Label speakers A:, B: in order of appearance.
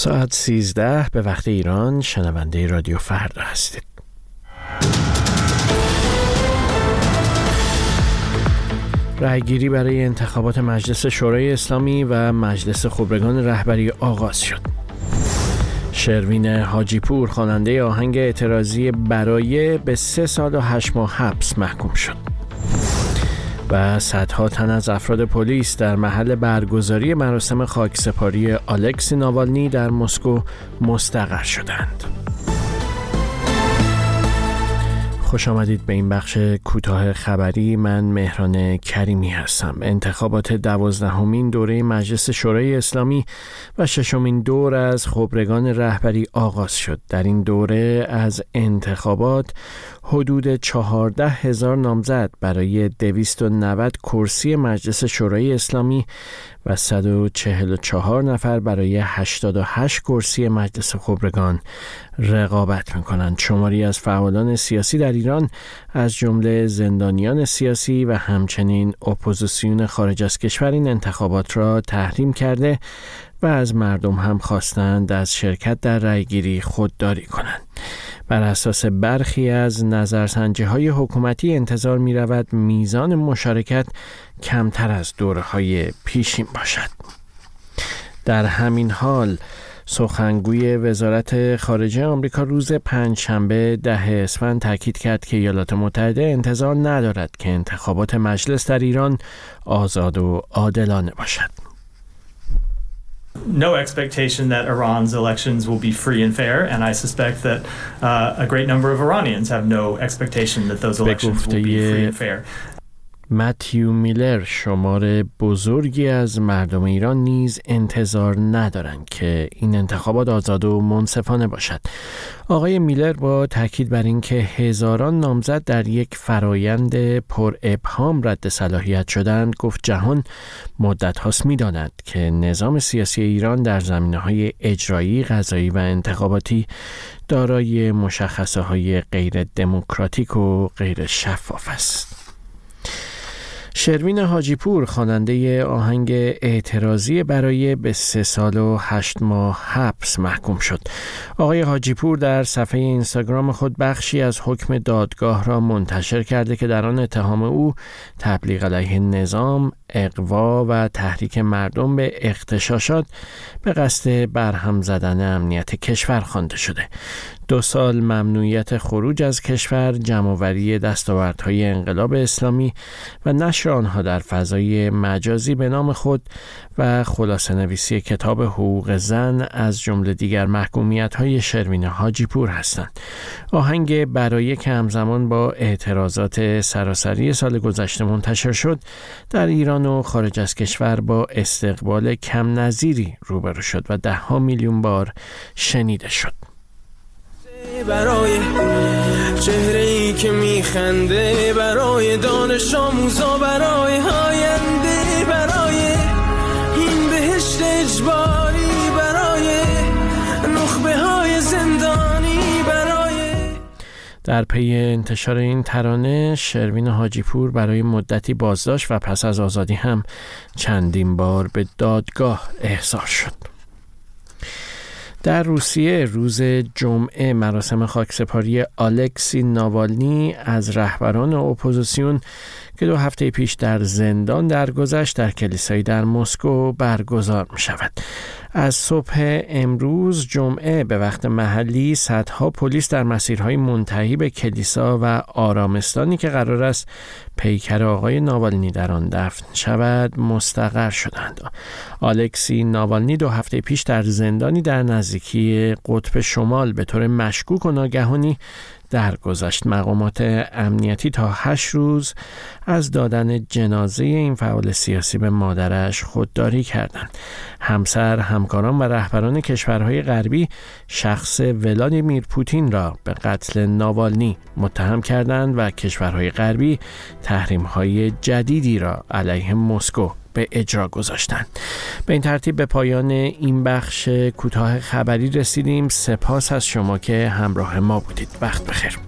A: ساعت 13 به وقت ایران شنونده رادیو فردا هستید. رأیگیری برای انتخابات مجلس شورای اسلامی و مجلس خبرگان رهبری آغاز شد. شروین حاجیپور خواننده آهنگ اعتراضی برای به سه سال و هشت ماه حبس محکوم شد. و صدها تن از افراد پلیس در محل برگزاری مراسم خاکسپاری آلکسی ناوالنی در مسکو مستقر شدند. خوش آمدید به این بخش کوتاه خبری. من مهران کریمی هستم. انتخابات دوازدهمین دوره مجلس شورای اسلامی و ششمین دور از خبرگان رهبری آغاز شد. در این دوره از انتخابات حدود چهارده هزار نامزد برای 290 کرسی مجلس شورای اسلامی و 144 نفر برای 88 کرسی مجلس خبرگان رقابت می‌کنند. شماری از فعالان سیاسی در ایران از جمله زندانیان سیاسی و همچنین اپوزیسیون خارج از کشور این انتخابات را تحریم کرده و از مردم هم خواستند از شرکت در رأیگیری خودداری کنند. بر اساس برخی از نظرسنجی های حکومتی انتظار می رود میزان مشارکت کمتر از دوره های پیشین باشد. در همین حال سخنگوی وزارت خارجه آمریکا روز پنجشنبه ده اسفند تاکید کرد که ایالات متحده انتظار ندارد که انتخابات مجلس در ایران آزاد و عادلانه باشد.
B: No expectation that Iran's elections will be free and fair, and I suspect that uh, a great number of Iranians have no expectation that those elections will be free and fair.
A: متیو میلر شمار بزرگی از مردم ایران نیز انتظار ندارند که این انتخابات آزاد و منصفانه باشد. آقای میلر با تاکید بر اینکه هزاران نامزد در یک فرایند پر ابهام رد صلاحیت شدند گفت جهان مدت هاست می داند که نظام سیاسی ایران در زمینه های اجرایی، غذایی و انتخاباتی دارای مشخصه های غیر دموکراتیک و غیر شفاف است. شروین حاجیپور خواننده آهنگ اعتراضی برای به سه سال و هشت ماه حبس محکوم شد. آقای حاجیپور در صفحه اینستاگرام خود بخشی از حکم دادگاه را منتشر کرده که در آن اتهام او تبلیغ علیه نظام، اقوا و تحریک مردم به اختشاشات به قصد برهم زدن امنیت کشور خوانده شده. دو سال ممنوعیت خروج از کشور، جمعوری دستاوردهای انقلاب اسلامی و نشر آنها در فضای مجازی به نام خود و خلاصه نویسی کتاب حقوق زن از جمله دیگر محکومیت های شروین حاجی پور هستند. آهنگ برای که همزمان با اعتراضات سراسری سال گذشته منتشر شد در ایران و خارج از کشور با استقبال کم نظیری روبرو شد و ده ها میلیون بار شنیده شد.
C: برای چهره ای که میخنده برای دانش آموزا برای هاینده برای این بهشت اجباری برای نخبه های زندانی برای
A: در پی انتشار این ترانه شروین حاجیپور برای مدتی بازداشت و پس از آزادی هم چندین بار به دادگاه احضار شد. در روسیه روز جمعه مراسم خاکسپاری آلکسی ناوالنی از رهبران اپوزیسیون که دو هفته پیش در زندان درگذشت در کلیسایی در مسکو برگزار می شود. از صبح امروز جمعه به وقت محلی صدها پلیس در مسیرهای منتهی به کلیسا و آرامستانی که قرار است پیکر آقای ناوالنی در آن دفن شود مستقر شدند. آلکسی ناوالنی دو هفته پیش در زندانی در نزدیکی قطب شمال به طور مشکوک و ناگهانی درگذشت مقامات امنیتی تا هشت روز از دادن جنازه این فعال سیاسی به مادرش خودداری کردند. همسر همکاران و رهبران کشورهای غربی شخص ولادیمیر پوتین را به قتل ناوالنی متهم کردند و کشورهای غربی تحریم‌های جدیدی را علیه مسکو به اجرا گذاشتن. به این ترتیب به پایان این بخش کوتاه خبری رسیدیم. سپاس از شما که همراه ما بودید. وقت بخیر.